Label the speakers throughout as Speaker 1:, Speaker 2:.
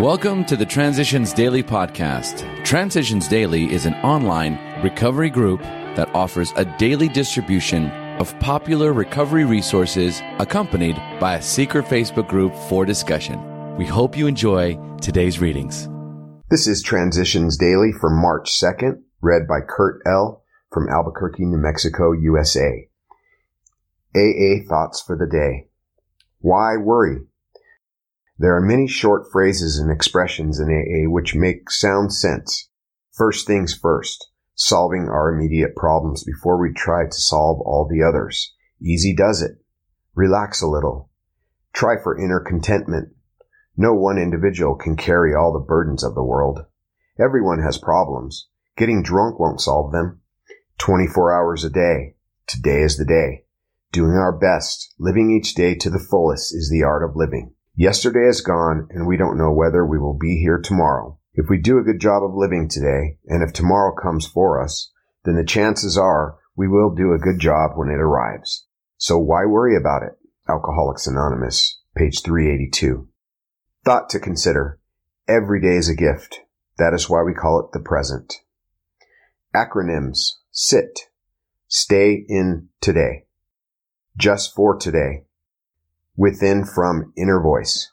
Speaker 1: Welcome to the Transitions Daily podcast. Transitions Daily is an online recovery group that offers a daily distribution of popular recovery resources accompanied by a secret Facebook group for discussion. We hope you enjoy today's readings.
Speaker 2: This is Transitions Daily for March 2nd, read by Kurt L. from Albuquerque, New Mexico, USA. AA Thoughts for the Day. Why worry? There are many short phrases and expressions in AA which make sound sense. First things first, solving our immediate problems before we try to solve all the others. Easy does it. Relax a little. Try for inner contentment. No one individual can carry all the burdens of the world. Everyone has problems. Getting drunk won't solve them. 24 hours a day. Today is the day. Doing our best, living each day to the fullest is the art of living. Yesterday is gone and we don't know whether we will be here tomorrow. If we do a good job of living today, and if tomorrow comes for us, then the chances are we will do a good job when it arrives. So why worry about it? Alcoholics Anonymous, page 382. Thought to consider. Every day is a gift. That is why we call it the present. Acronyms. SIT. Stay in today. Just for today within from inner voice.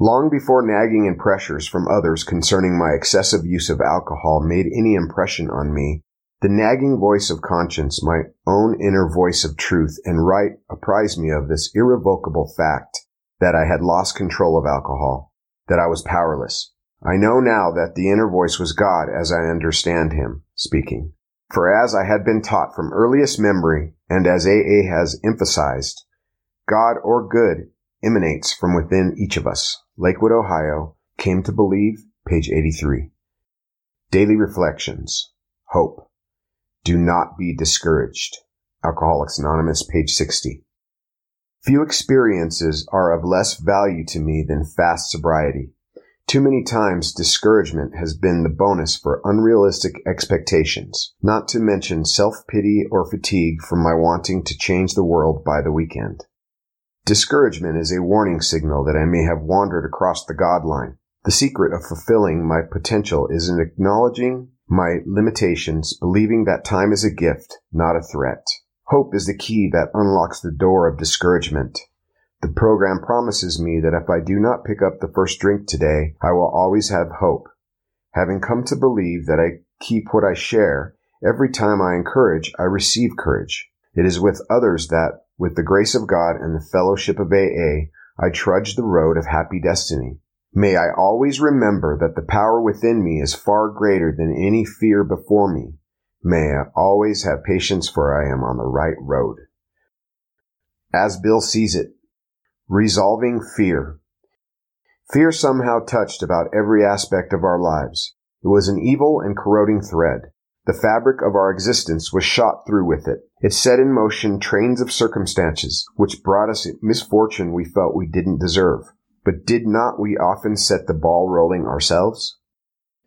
Speaker 2: Long before nagging and pressures from others concerning my excessive use of alcohol made any impression on me, the nagging voice of conscience, my own inner voice of truth and right apprised me of this irrevocable fact that I had lost control of alcohol, that I was powerless. I know now that the inner voice was God as I understand him speaking. For as I had been taught from earliest memory, and as AA has emphasized, God or good emanates from within each of us. Lakewood, Ohio, came to believe, page 83. Daily Reflections. Hope. Do not be discouraged. Alcoholics Anonymous, page 60. Few experiences are of less value to me than fast sobriety. Too many times discouragement has been the bonus for unrealistic expectations, not to mention self-pity or fatigue from my wanting to change the world by the weekend. Discouragement is a warning signal that I may have wandered across the God line. The secret of fulfilling my potential is in acknowledging my limitations, believing that time is a gift, not a threat. Hope is the key that unlocks the door of discouragement. The program promises me that if I do not pick up the first drink today, I will always have hope. Having come to believe that I keep what I share, every time I encourage, I receive courage. It is with others that with the grace of God and the fellowship of AA, I trudge the road of happy destiny. May I always remember that the power within me is far greater than any fear before me. May I always have patience for I am on the right road. As Bill sees it, resolving fear. Fear somehow touched about every aspect of our lives. It was an evil and corroding thread. The fabric of our existence was shot through with it. It set in motion trains of circumstances which brought us misfortune we felt we didn't deserve. But did not we often set the ball rolling ourselves?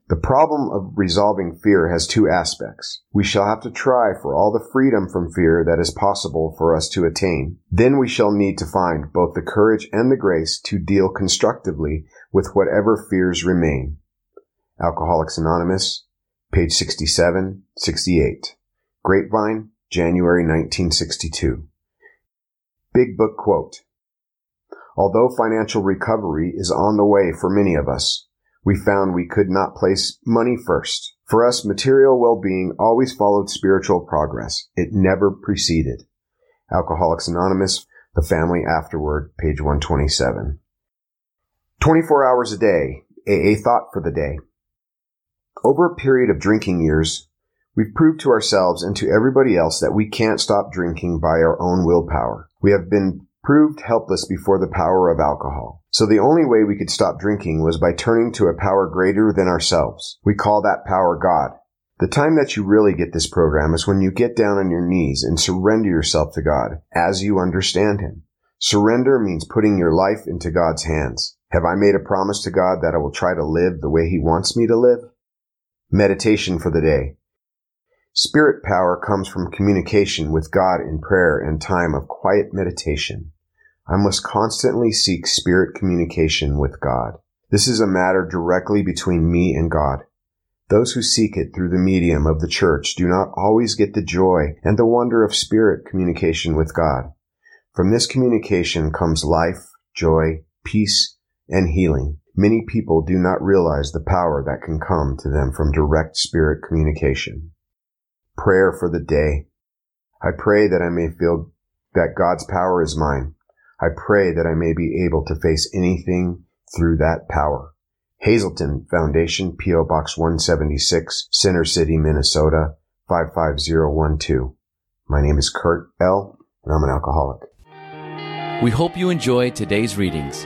Speaker 2: The problem of resolving fear has two aspects. We shall have to try for all the freedom from fear that is possible for us to attain. Then we shall need to find both the courage and the grace to deal constructively with whatever fears remain. Alcoholics Anonymous, page 67, 68. Grapevine, January 1962. Big Book Quote. Although financial recovery is on the way for many of us, we found we could not place money first. For us, material well-being always followed spiritual progress. It never preceded. Alcoholics Anonymous, The Family Afterward, page 127. 24 hours a day, AA thought for the day. Over a period of drinking years, we've proved to ourselves and to everybody else that we can't stop drinking by our own willpower. We have been proved helpless before the power of alcohol. So the only way we could stop drinking was by turning to a power greater than ourselves. We call that power God. The time that you really get this program is when you get down on your knees and surrender yourself to God as you understand Him. Surrender means putting your life into God's hands. Have I made a promise to God that I will try to live the way He wants me to live? Meditation for the day. Spirit power comes from communication with God in prayer and time of quiet meditation. I must constantly seek spirit communication with God. This is a matter directly between me and God. Those who seek it through the medium of the church do not always get the joy and the wonder of spirit communication with God. From this communication comes life, joy, peace, and healing. Many people do not realize the power that can come to them from direct spirit communication. Prayer for the day. I pray that I may feel that God's power is mine. I pray that I may be able to face anything through that power. Hazelden Foundation, P.O. Box 176, Center City, Minnesota, 55012. My name is Kurt L., and I'm an alcoholic.
Speaker 1: We hope you enjoyed today's readings.